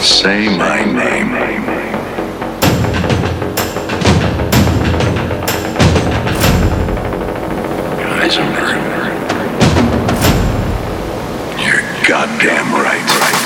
say my name. Heisenberg. You're goddamn right.